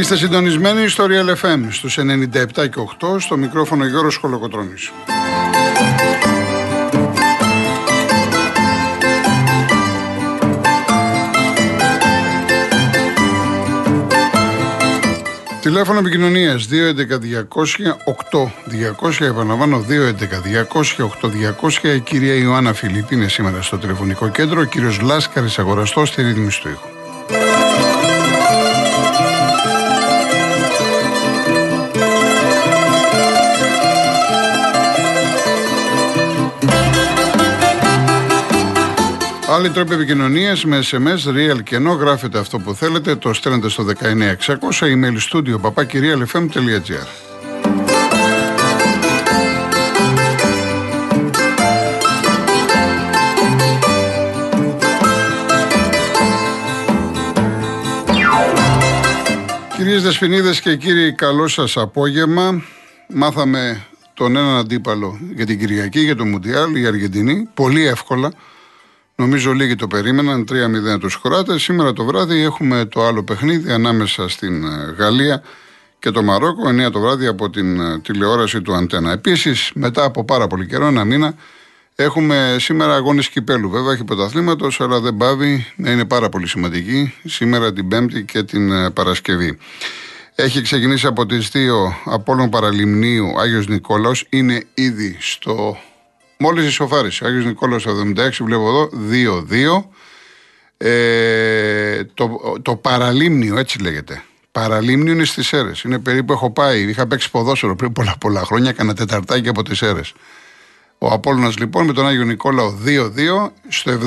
Είστε συντονισμένοι στο Real FM στους 97 και 8 στο μικρόφωνο Γιώργος Κολοκοτρώνης. Τηλέφωνο επικοινωνίας 211-200-8200. Επαναλαμβάνω 211-200-8200. Η κυρία Ιωάννα Φιλίππ είναι σήμερα στο τηλεφωνικό κέντρο. Ο κύριος Λάσκαρης Αγοραστός στη ρύθμιση του ήχου. Άλλοι τρόποι επικοινωνίας με SMS, real και ενώ γράφετε αυτό που θέλετε, το στέλνετε στο 19600 email studio papakirialfm.gr. Κυρίες Δεσποινίδες και κύριοι, καλό σας απόγευμα. Μάθαμε τον έναν αντίπαλο για την Κυριακή, για το Μουντιάλ, η Αργεντινή, πολύ εύκολα. Νομίζω λίγοι το περίμεναν, 3-0 τους Κροάτες. Σήμερα το βράδυ έχουμε το άλλο παιχνίδι ανάμεσα στην ε, Γαλλία και το Μαρόκο, 9 το βράδυ από την ε, τηλεόραση του Αντένα. Επίσης, μετά από πάρα πολύ καιρό, ένα μήνα, έχουμε σήμερα αγώνες κυπέλου. Βέβαια έχει πρωταθλήματος, αλλά δεν πάβει να είναι πάρα πολύ σημαντική σήμερα την Πέμπτη και την ε, Παρασκευή. Έχει ξεκινήσει από τις 2 Απόλλων Παραλιμνίου Άγιος Νικόλαος, είναι ήδη στο Μόλις ισοφάρισε. Άγιος Νικόλαος 76, βλέπω εδώ, 2-2. Ε, το, το παραλίμνιο, έτσι λέγεται. Παραλίμνιο είναι στις αίρε. Είναι περίπου έχω πάει. Είχα παίξει ποδόσφαιρο πριν πολλά, πολλά χρόνια. Έκανα τεταρτάκι από τις αίρε. Ο Απόλλωνας λοιπόν με τον Άγιο Νικόλαο 2-2. Στο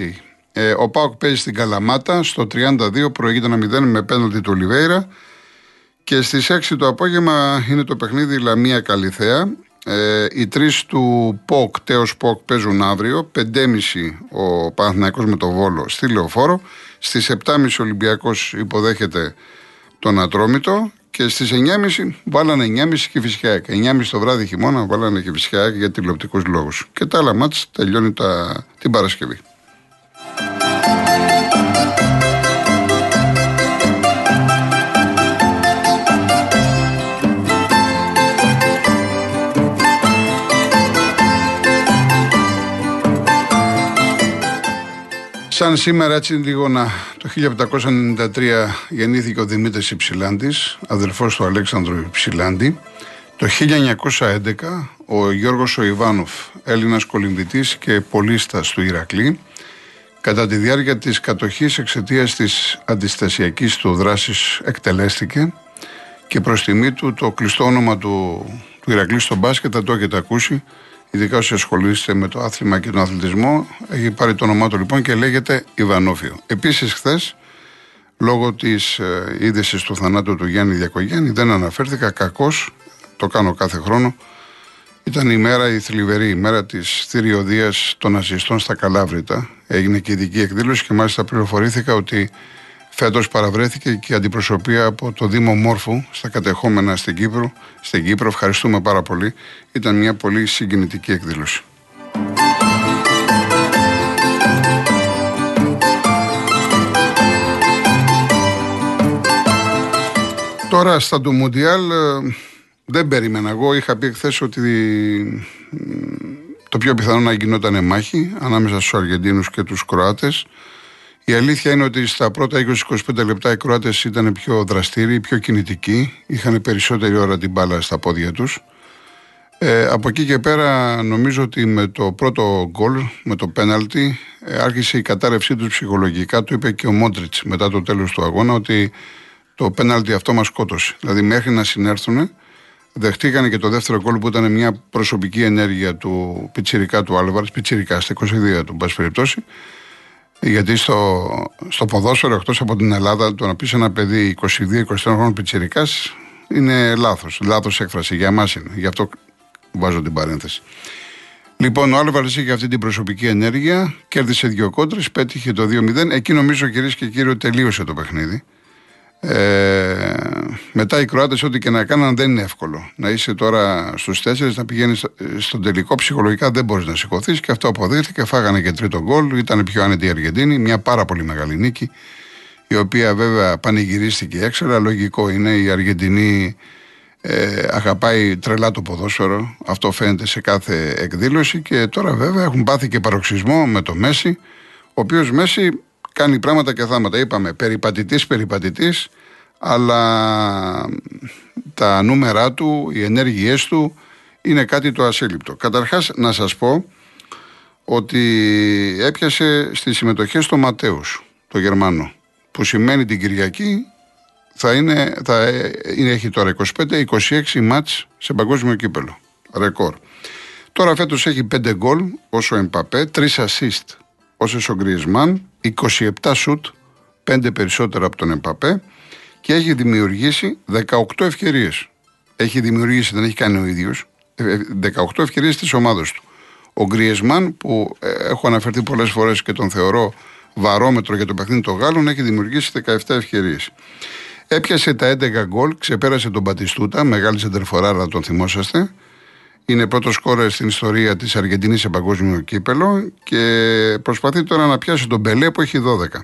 76 ε, ο Πάοκ παίζει στην Καλαμάτα. Στο 32 προηγείται ένα 0 με πέναλτι του Ολιβέηρα. Και στις 6 το απόγευμα είναι το παιχνίδι Λαμία Καλυθέα. Ε, οι τρεις του ΠΟΚ, Τέος ΠΟΚ παίζουν αύριο. 5.30 ο Παναθηναϊκός με το Βόλο στη Λεωφόρο. Στις 7.30 ο Ολυμπιακός υποδέχεται τον Ατρόμητο. Και στις 9.30 βάλανε 9.30 και φυσικά 9.30 το βράδυ χειμώνα βάλανε και φυσικά για τηλεοπτικούς λόγους. Και τα άλλα μάτια τελειώνει τα, την Παρασκευή. Σαν σήμερα έτσι λίγο να... Το 1593 γεννήθηκε ο Δημήτρης Υψηλάντης, αδελφός του Αλέξανδρου Υψηλάντη. Το 1911 ο Γιώργος ο Ιβάνοφ, Έλληνας κολυμβητής και πολίστας του Ηρακλή, κατά τη διάρκεια της κατοχής εξαιτίας της αντιστασιακής του δράσης εκτελέστηκε και προς τιμή του το κλειστό όνομα του, του Ηρακλή στο μπάσκετ θα το έχετε ακούσει ειδικά όσοι ασχολείστε με το άθλημα και τον αθλητισμό, έχει πάρει το όνομά του λοιπόν και λέγεται Ιβανόφιο. Επίσης, χθες, λόγω της ε, είδησης του θανάτου του Γιάννη Διακογέννη, δεν αναφέρθηκα κακώς, το κάνω κάθε χρόνο. Ήταν η μέρα, η θλιβερή ημέρα της θηριωδίας των ναζιστών στα Καλάβρητα. Έγινε και ειδική εκδήλωση και μάλιστα πληροφορήθηκα ότι Φέτος παραβρέθηκε και η αντιπροσωπεία από το Δήμο Μόρφου στα κατεχόμενα στην Κύπρο. Στην Κύπρο, ευχαριστούμε πάρα πολύ. Ήταν μια πολύ συγκινητική εκδήλωση. Τώρα στα του Μουντιάλ ε, δεν περίμενα εγώ. Είχα πει χθες ότι το πιο πιθανό να γινόταν μάχη ανάμεσα στους Αργεντίνους και τους Κροάτες. Η αλήθεια είναι ότι στα πρώτα 20-25 λεπτά οι Κροάτες ήταν πιο δραστήριοι, πιο κινητικοί, είχαν περισσότερη ώρα την μπάλα στα πόδια τους. Ε, από εκεί και πέρα νομίζω ότι με το πρώτο γκολ, με το πέναλτι, ε, άρχισε η κατάρρευσή τους ψυχολογικά. Το είπε και ο Μόντριτς μετά το τέλος του αγώνα ότι το πέναλτι αυτό μας σκότωσε. Δηλαδή μέχρι να συνέρθουν, δεχτήκανε και το δεύτερο γκολ που ήταν μια προσωπική ενέργεια του πιτσιρικά του Άλβαρς, πιτσιρικά στα 22 του, πάση περιπτώσει. Γιατί στο, στο ποδόσφαιρο εκτός από την Ελλάδα, το να πεις ένα παιδί 22-23 χρόνων πιτσυρικά είναι λάθος. Λάθος έκφραση. Για εμάς είναι. Γι' αυτό βάζω την παρένθεση. Λοιπόν, ο Άλβαρ είχε αυτή την προσωπική ενέργεια, κέρδισε δύο κόντρες, πέτυχε το 2-0. Εκεί νομίζω κυρίες και κύριοι τελείωσε το παιχνίδι. Ε, μετά οι Κροάτες, ό,τι και να κάναν, δεν είναι εύκολο. Να είσαι τώρα στους τέσσερις, να πηγαίνεις στον τελικό, ψυχολογικά δεν μπορείς να σηκωθείς και αυτό αποδείχθηκε. Φάγανε και τρίτο γκολ, ήταν πιο άνετη η Αργεντίνη, μια πάρα πολύ μεγάλη νίκη η οποία βέβαια πανηγυρίστηκε έξερα. Λογικό είναι, η Αργεντινή ε, αγαπάει τρελά το ποδόσφαιρο. Αυτό φαίνεται σε κάθε εκδήλωση και τώρα βέβαια έχουν πάθει και παροξισμό με το Μέση, ο οποίος Μέση κάνει πράγματα και θάματα. Είπαμε περιπατητής, περιπατητής, αλλά τα νούμερά του, οι ενέργειές του είναι κάτι το ασύλληπτο. Καταρχάς να σας πω ότι έπιασε στις συμμετοχές στο Ματέους, το Γερμανό, που σημαίνει την Κυριακή θα είναι, θα είναι, έχει τώρα 25-26 μάτς σε παγκόσμιο κύπελο. Ρεκόρ. Τώρα φέτος έχει 5 γκολ όσο Εμπαπέ, 3 assist όσο ο Γκριεσμάν, 27 σουτ, 5 περισσότερα από τον Εμπαπέ και έχει δημιουργήσει 18 ευκαιρίες. Έχει δημιουργήσει, δεν έχει κάνει ο ίδιος, 18 ευκαιρίες της ομάδας του. Ο Γκριεσμάν που ε, έχω αναφερθεί πολλές φορές και τον θεωρώ βαρόμετρο για το παιχνίδι των Γάλλων έχει δημιουργήσει 17 ευκαιρίες. Έπιασε τα 11 γκολ, ξεπέρασε τον Πατιστούτα, μεγάλη σεντερφοράρα, τον θυμόσαστε. Είναι πρώτος σκόρε στην ιστορία της Αργεντινής σε παγκόσμιο κύπελο και προσπαθεί τώρα να πιάσει τον Μπελέ που έχει 12.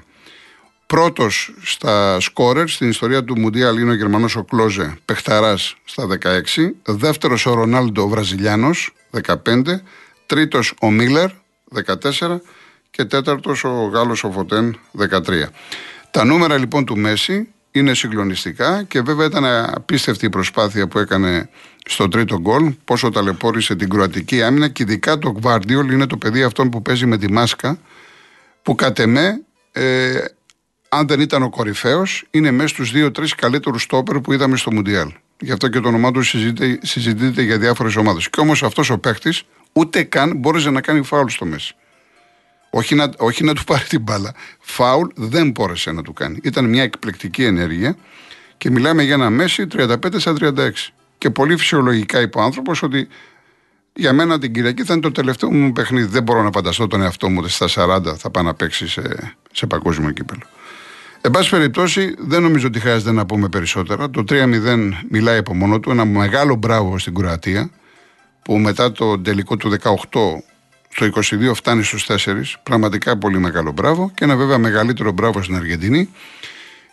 Πρώτος στα σκόρερ στην ιστορία του Μουντιάλ είναι ο Γερμανός ο Κλόζε, παιχταρά στα 16. Δεύτερος ο Ρονάλντο ο Βραζιλιάνος, 15. Τρίτος ο Μίλλερ, 14. Και τέταρτος ο Γάλλος ο Φωτέν, 13. Τα νούμερα λοιπόν του Μέση είναι συγκλονιστικά και βέβαια ήταν απίστευτη η προσπάθεια που έκανε στο τρίτο γκολ, πόσο ταλαιπώρησε την κροατική άμυνα και ειδικά το Γβάρντιολ είναι το παιδί αυτόν που παίζει με τη μάσκα, που κατ' εμέ, ε, αν δεν ήταν ο κορυφαίος, είναι μέσα στους δύο-τρεις καλύτερους στόπερ που είδαμε στο Μουντιάλ. Γι' αυτό και το όνομά του συζητείται, συζητείται για διάφορες ομάδες. Και όμως αυτός ο παίχτη ούτε καν μπόρεσε να κάνει φάουλ στο μέση. Όχι να, όχι να του πάρει την μπάλα. Φάουλ δεν μπόρεσε να του κάνει. Ήταν μια εκπληκτική ενέργεια και μιλάμε για ένα Μέση 35 στα 36. Και πολύ φυσιολογικά είπε ο άνθρωπος ότι για μένα την Κυριακή θα είναι το τελευταίο μου παιχνίδι. Δεν μπορώ να φανταστώ τον εαυτό μου ότι στα 40 θα πάει να παίξει σε, σε παγκόσμιο κύπελο. Εν πάση περιπτώσει, δεν νομίζω ότι χρειάζεται να πούμε περισσότερα. Το 3-0 μιλάει από μόνο του. Ένα μεγάλο μπράβο στην Κροατία, που μετά το τελικό του 18 στο 22 φτάνει στους 4. Πραγματικά πολύ μεγάλο μπράβο. Και ένα βέβαια μεγαλύτερο μπράβο στην Αργεντινή,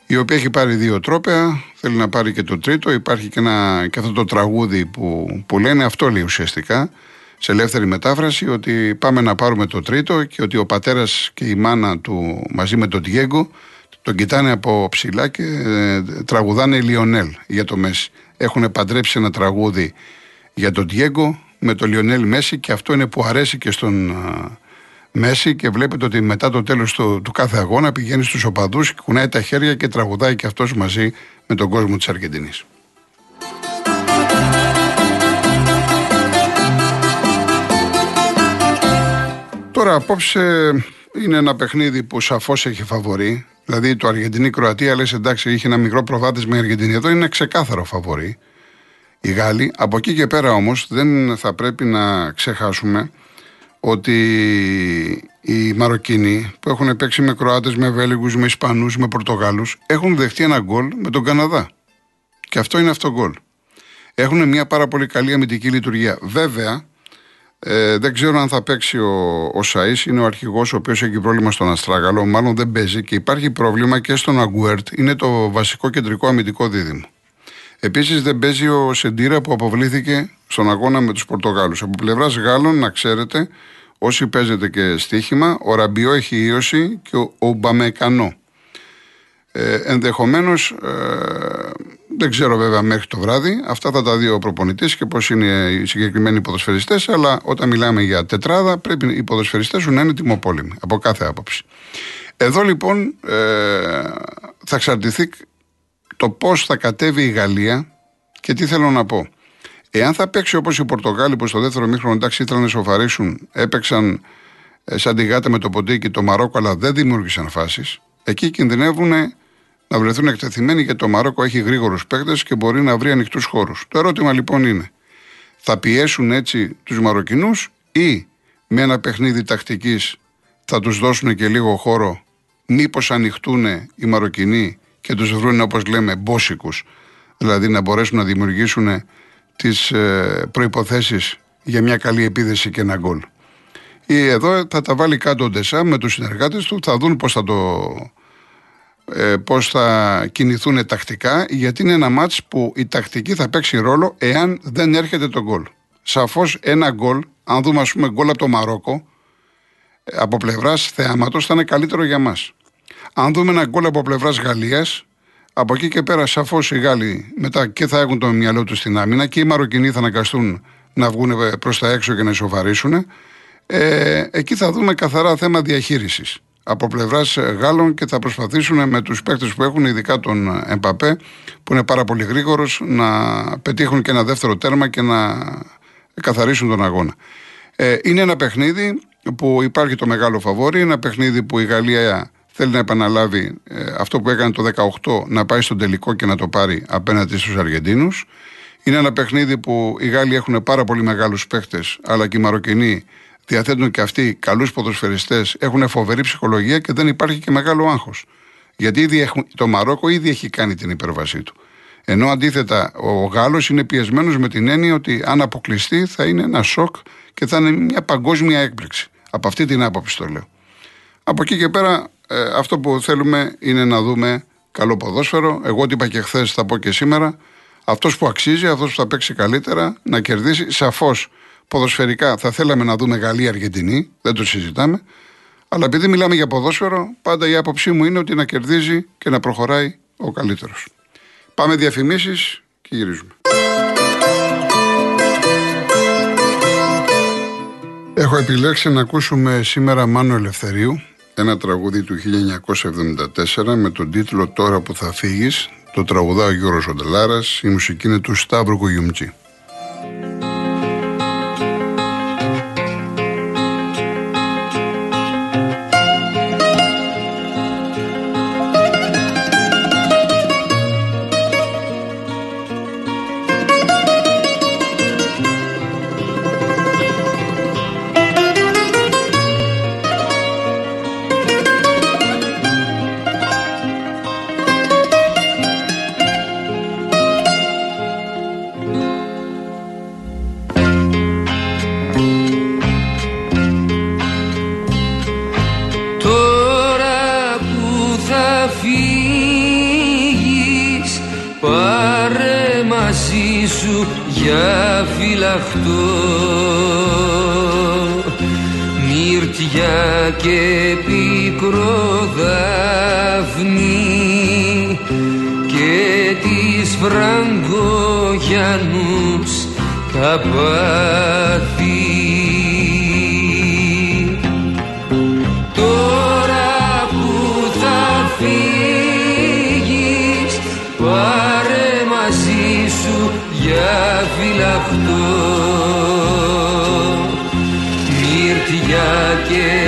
η οποία έχει πάρει δύο τρόπαια. Θέλει να πάρει και το τρίτο. Υπάρχει και, ένα, και αυτό το τραγούδι που, που λένε αυτό λέει ουσιαστικά σε ελεύθερη μετάφραση ότι πάμε να πάρουμε το τρίτο και ότι ο πατέρας και η μάνα του μαζί με τον Διέγκο τον κοιτάνε από ψηλά και ε, τραγουδάνε Λιονέλ για το Μέση. Έχουν παντρέψει ένα τραγούδι για τον Διέγκο με τον Λιονέλ Μέση και αυτό είναι που αρέσει και στον Μέση και βλέπετε ότι μετά το τέλος του, του κάθε αγώνα πηγαίνει στους οπαδούς, κουνάει τα χέρια και τραγουδάει και αυτός μαζί με τον κόσμο της Αργεντινής. Τώρα απόψε είναι ένα παιχνίδι που σαφώς έχει φαβορεί. Δηλαδή το Αργεντινή-Κροατία λες εντάξει είχε ένα μικρό προβάδισμα η Αργεντινή. Εδώ είναι ξεκάθαρο φαβορεί οι Γάλλοι. Από εκεί και πέρα όμως δεν θα πρέπει να ξεχάσουμε ότι οι Μαροκινοί που έχουν παίξει με Κροάτες, με Βέλγους, με Ισπανούς, με Πορτογάλους έχουν δεχτεί ένα γκολ με τον Καναδά. Και αυτό είναι αυτό γκολ. Έχουν μια πάρα πολύ καλή αμυντική λειτουργία. Βέβαια, ε, δεν ξέρω αν θα παίξει ο, ο Σαΐς, είναι ο αρχηγός ο οποίος έχει πρόβλημα στον Αστράγαλο, μάλλον δεν παίζει και υπάρχει πρόβλημα και στον Αγκουέρτ, είναι το βασικό κεντρικό αμυντικό δίδυμο. Επίσης δεν παίζει ο Σεντήρα που αποβλήθηκε στον αγώνα με τους Πορτογάλους. Από πλευράς Γάλλων, να ξέρετε, όσοι παίζετε και στοίχημα, ο Ραμπιό έχει ίωση και ο Μπαμεκανό. Ε, Ενδεχομένως, ε, δεν ξέρω βέβαια μέχρι το βράδυ, αυτά θα τα δει ο προπονητής και πώς είναι οι συγκεκριμένοι ποδοσφαιριστές, αλλά όταν μιλάμε για τετράδα, πρέπει οι ποδοσφαιριστές σου να είναι τιμοπόλυμοι από κάθε άποψη. Εδώ λοιπόν ε, θα εξαρτηθεί το πώς θα κατέβει η Γαλλία και τι θέλω να πω. Εάν θα παίξει όπως οι Πορτογάλοι που στο δεύτερο μήχρονο εντάξει ήθελαν να σοφαρίσουν, έπαιξαν ε, σαν τη γάτα με το ποντίκι το Μαρόκο, αλλά δεν δημιούργησαν φάσεις, εκεί κινδυνεύουν να βρεθούν εκτεθειμένοι γιατί το Μαρόκο έχει γρήγορους παίκτες και μπορεί να βρει ανοιχτούς χώρους. Το ερώτημα λοιπόν είναι, θα πιέσουν έτσι τους Μαροκινούς ή με ένα παιχνίδι τακτικής θα τους δώσουν και λίγο χώρο, μήπως ανοιχτούν οι Μαροκινοί και τους βρουν όπως λέμε μπόσικους, δηλαδή να μπορέσουν να δημιουργήσουν τις ε, προϋποθέσεις για μια καλή επίδεση και ένα γκολ. Ή εδώ θα τα βάλει κάτω ο Ντεσά με τους συνεργάτες του, θα δουν πώς θα το ε, πώς θα κινηθούν τακτικά, γιατί είναι ένα μάτς που η τακτική θα παίξει ρόλο εάν δεν έρχεται το γκολ. Σαφώς ένα γκολ, αν δούμε ας πούμε γκολ από το Μαρόκο, ε, από πλευράς θεάματος θα είναι καλύτερο για μας. Αν δούμε ένα γκολ από πλευράς Γαλλίας, από εκεί και πέρα σαφώς οι Γάλλοι μετά και θα έχουν το μυαλό τους στην άμυνα και οι Μαροκινοί θα αναγκαστούν να βγουν προς τα έξω και να ισοφαρίσουν. Ε, εκεί θα δούμε καθαρά θέμα διαχείρισης από πλευράς Γάλλων και θα προσπαθήσουν με τους παίκτες που έχουν, ειδικά τον Εμπαπέ, που είναι πάρα πολύ γρήγορος, να πετύχουν και ένα δεύτερο τέρμα και να καθαρίσουν τον αγώνα. Ε, είναι ένα παιχνίδι που υπάρχει το μεγάλο φαβόρι, ένα παιχνίδι που η Γαλλία θέλει να επαναλάβει ε, αυτό που έκανε το 18, να πάει στον τελικό και να το πάρει απέναντι στους Αργεντίνους. Είναι ένα παιχνίδι που οι Γάλλοι έχουν πάρα πολύ μεγάλους παίχτες, αλλά και οι Μαροκινοί διαθέτουν και αυτοί καλούς ποδοσφαιριστές, έχουν φοβερή ψυχολογία και δεν υπάρχει και μεγάλο άγχος. Γιατί ήδη έχουν, το Μαρόκο ήδη έχει κάνει την υπέρβασή του. Ενώ αντίθετα ο Γάλλος είναι πιεσμένος με την έννοια ότι αν αποκλειστεί θα είναι ένα σοκ και θα είναι μια παγκόσμια έκπληξη. Από αυτή την άποψη το λέω. Από εκεί και πέρα ε, αυτό που θέλουμε είναι να δούμε καλό ποδόσφαιρο. Εγώ τι είπα και χθες, θα πω και σήμερα. Αυτός που αξίζει, αυτός που θα παίξει καλύτερα, να κερδίσει. Σαφώς ποδοσφαιρικά θα θέλαμε να δούμε Γαλλία-Αργεντινή, δεν το συζητάμε. Αλλά επειδή μιλάμε για ποδόσφαιρο, πάντα η άποψή μου είναι ότι να κερδίζει και να προχωράει ο καλύτερος. Πάμε διαφημίσεις και γυρίζουμε. Έχω επιλέξει να ακούσουμε σήμερα Μάνο Ελευθερίου, ένα τραγούδι του 1974 με τον τίτλο «Τώρα που θα φύγεις». Το τραγουδά ο Γιώργος Οντελάρας, η μουσική είναι του Σταύρου Κουγιουμτζή. φυλαχτώ μύρτια και πικρό δάφνη και τις φραγκογιανούς τα πάθη και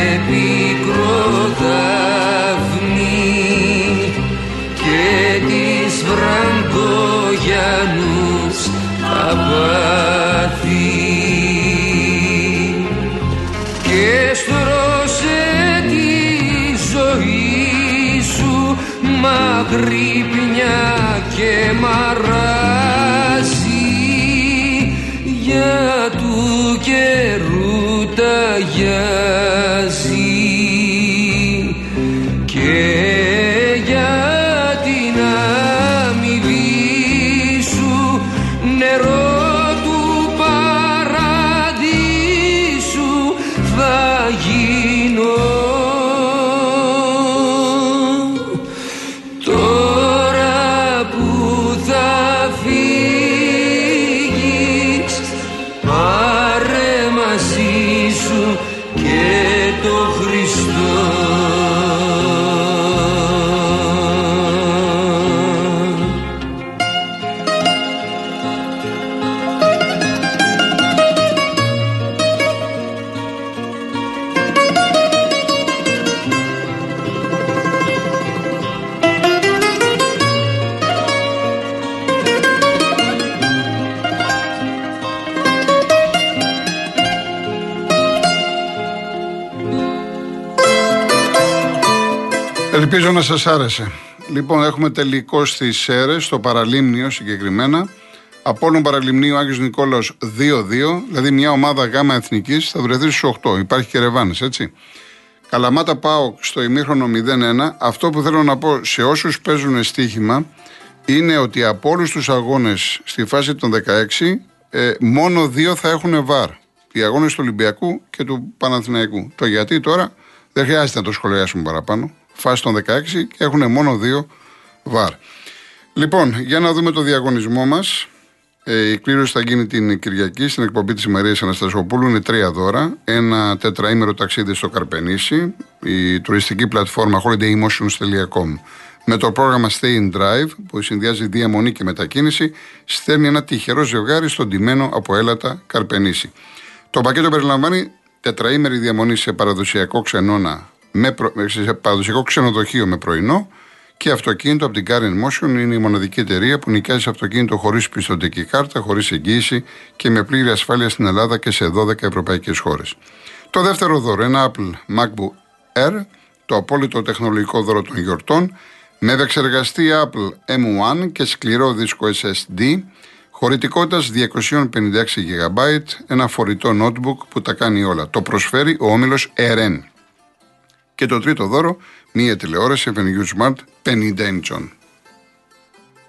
ταγιάζει και για την αμοιβή σου νερό Ελπίζω να σας άρεσε. Λοιπόν, έχουμε τελικό στις ΣΕΡΕΣ, στο Παραλίμνιο συγκεκριμένα. Απόλλων Παραλιμνίου Άγιος Νικόλαος 2-2, δηλαδή μια ομάδα γάμα εθνικής θα βρεθεί στους 8. Υπάρχει και ρεβάνες, έτσι. Καλαμάτα πάω στο ημίχρονο 0-1. Αυτό που θέλω να πω σε όσους παίζουν στοίχημα είναι ότι από όλους τους αγώνες στη φάση των 16, ε, μόνο δύο θα έχουν βαρ. Οι αγώνες του Ολυμπιακού και του Παναθηναϊκού. Το γιατί τώρα δεν χρειάζεται να το σχολιάσουμε παραπάνω. Φάση των 16 και έχουν μόνο δύο βαρ. Λοιπόν, για να δούμε το διαγωνισμό μας. Ε, η κλήρωση θα γίνει την Κυριακή στην εκπομπή της Μαρίας Αναστασιοπούλου. Είναι τρία δώρα. Ένα τετραήμερο ταξίδι στο Καρπενήσι, η τουριστική πλατφόρμα holidaymotions.com με το πρόγραμμα Stay in Drive που συνδυάζει διαμονή και μετακίνηση, στέλνει ένα τυχερό ζευγάρι στον τιμένο από έλατα Καρπενήσι. Το πακέτο περιλαμβάνει τετραήμερη διαμονή σε παραδοσιακό ξενώνα με σε παραδοσιακό ξενοδοχείο με πρωινό και αυτοκίνητο από την Karen Motion είναι η μοναδική εταιρεία που νοικιάζει αυτοκίνητο χωρίς πιστοτική κάρτα, χωρίς εγγύηση και με πλήρη ασφάλεια στην Ελλάδα και σε 12 ευρωπαϊκές χώρες. Το δεύτερο δώρο, ένα Apple MacBook Air, το απόλυτο τεχνολογικό δώρο των γιορτών, με επεξεργαστή Apple M1 και σκληρό δίσκο SSD, χωρητικότητας 256 GB, ένα φορητό notebook που τα κάνει όλα. Το προσφέρει ο όμιλος RN. Και το τρίτο δώρο, μία τηλεόραση FNU Smart 50 inch.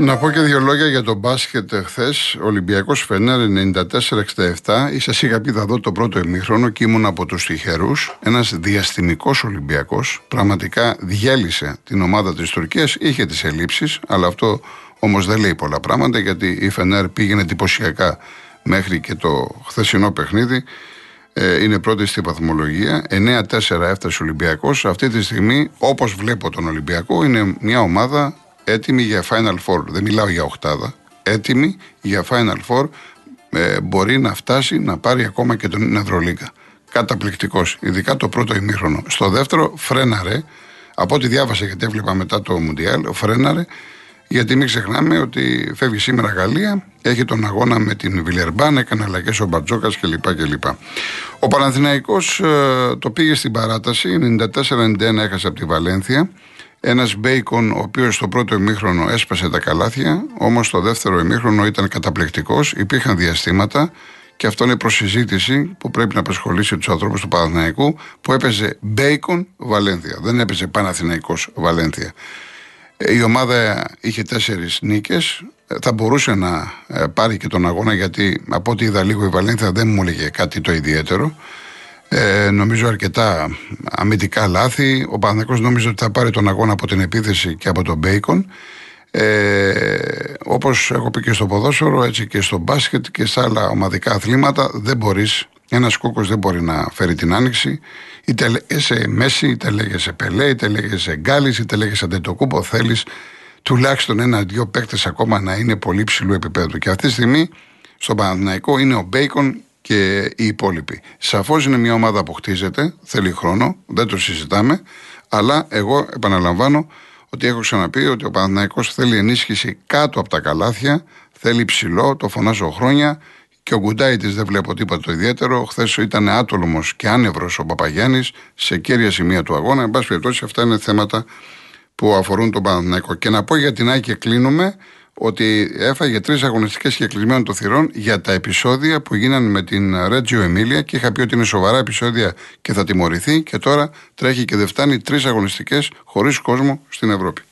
Να πω και δύο λόγια για τον μπάσκετ χθε. Ολυμπιακός Φενέρ 94-67. Σα είχα πει θα δω το πρώτο ημίχρονο και ήμουν από τους τυχερούς. Ένας διαστημικός Ολυμπιακός. Πραγματικά διέλυσε την ομάδα της Τουρκίας. Είχε τις ελλείψεις, αλλά αυτό όμως δεν λέει πολλά πράγματα γιατί η Φενέρ πήγαινε εντυπωσιακά μέχρι και το χθεσινό παιχνίδι. Ε, είναι πρώτη στη βαθμολογία. 9-4 έφτασε ο Ολυμπιακός. Αυτή τη στιγμή, όπως βλέπω τον Ολυμπιακό, είναι μια ομάδα έτοιμη για Final Four. Δεν μιλάω για οχτάδα. Έτοιμη για Final Four. Ε, μπορεί να φτάσει να πάρει ακόμα και τον Ευρωλίγκα. Καταπληκτικός. Ειδικά το πρώτο ημίχρονο. Στο δεύτερο, φρέναρε. Από ό,τι διάβασα γιατί έβλεπα μετά το Μουντιάλ, φρέναρε. Γιατί μην ξεχνάμε ότι φεύγει σήμερα Γαλλία, έχει τον αγώνα με την Βιλερμπάν, έκανε αλλαγές ο Μπαρτζόκα κλπ. κλπ. Ο Παναθηναϊκός ε, το πήγε στην παράταση, 94-91 έχασε από τη Βαλένθια. Ένας Μπέικον, ο οποίος στο πρώτο ημίχρονο έσπασε τα καλάθια, όμως στο δεύτερο ημίχρονο ήταν καταπληκτικός. Υπήρχαν διαστήματα και αυτό είναι προς συζήτηση που πρέπει να απασχολήσει τους ανθρώπους του Παναθηναϊκού που έπαιζε Μπέικον Βαλένθια. Δεν έπαιζε Παναθηναϊκός Βαλένθια. Ε, η ομάδα είχε τέσσερις νίκες. Ε, θα μπορούσε να ε, πάρει και τον αγώνα γιατί από ό,τι είδα λίγο η Βαλένθια δεν μου έλεγε κάτι το ιδιαίτερο. Ε, νομίζω αρκετά αμυντικά λάθη. Ο Παναθηναϊκός νομίζω ότι θα πάρει τον αγώνα από την επίθεση και από τον Μπέικον. Ε, όπως έχω πει και στο ποδόσφαιρο, έτσι και στο μπάσκετ και σε άλλα ομαδικά αθλήματα, δεν μπορείς, ένας κούκο δεν μπορεί να φέρει την άνοιξη. Είτε λέγεσαι Μέση, είτε λέγεσαι Πελέ, είτε λέγεσαι Γκάλης, είτε λέγεσαι Αντετοκούπο. Θέλεις τουλάχιστον ένα-δυο παίκτες ακόμα να είναι πολύ ψηλού επίπεδου. Και αυτή τη στιγμή στον Παναθηναϊκό είναι ο Μπέικον και οι υπόλοιποι. Σαφώς είναι μια ομάδα που χτίζεται, θέλει χρόνο, δεν το συζητάμε, αλλά εγώ επαναλαμβάνω ότι έχω ξαναπεί ότι ο Παναθηναϊκός θέλει ενίσχυση κάτω από τα καλάθια, θέλει ψηλό, το φωνάζω χρόνια και ο τη δεν βλέπω τίποτα το ιδιαίτερο. Χθες ήταν άτολμος και άνευρος ο Παπαγιάννης σε κέρια σημεία του αγώνα. Εν πάση περιπτώσει, αυτά είναι θέματα που αφορούν τον Παναθηναϊκό. Και να πω για την Άκη κλείνουμε ότι έφαγε τρεις αγωνιστικές και κλεισμένων των θυρών για τα επεισόδια που γίνανε με την Ρέτζιο Εμίλια και είχα πει ότι είναι σοβαρά επεισόδια και θα τιμωρηθεί και τώρα τρέχει και δεν φτάνει τρεις αγωνιστικές χωρίς κόσμο στην Ευρώπη.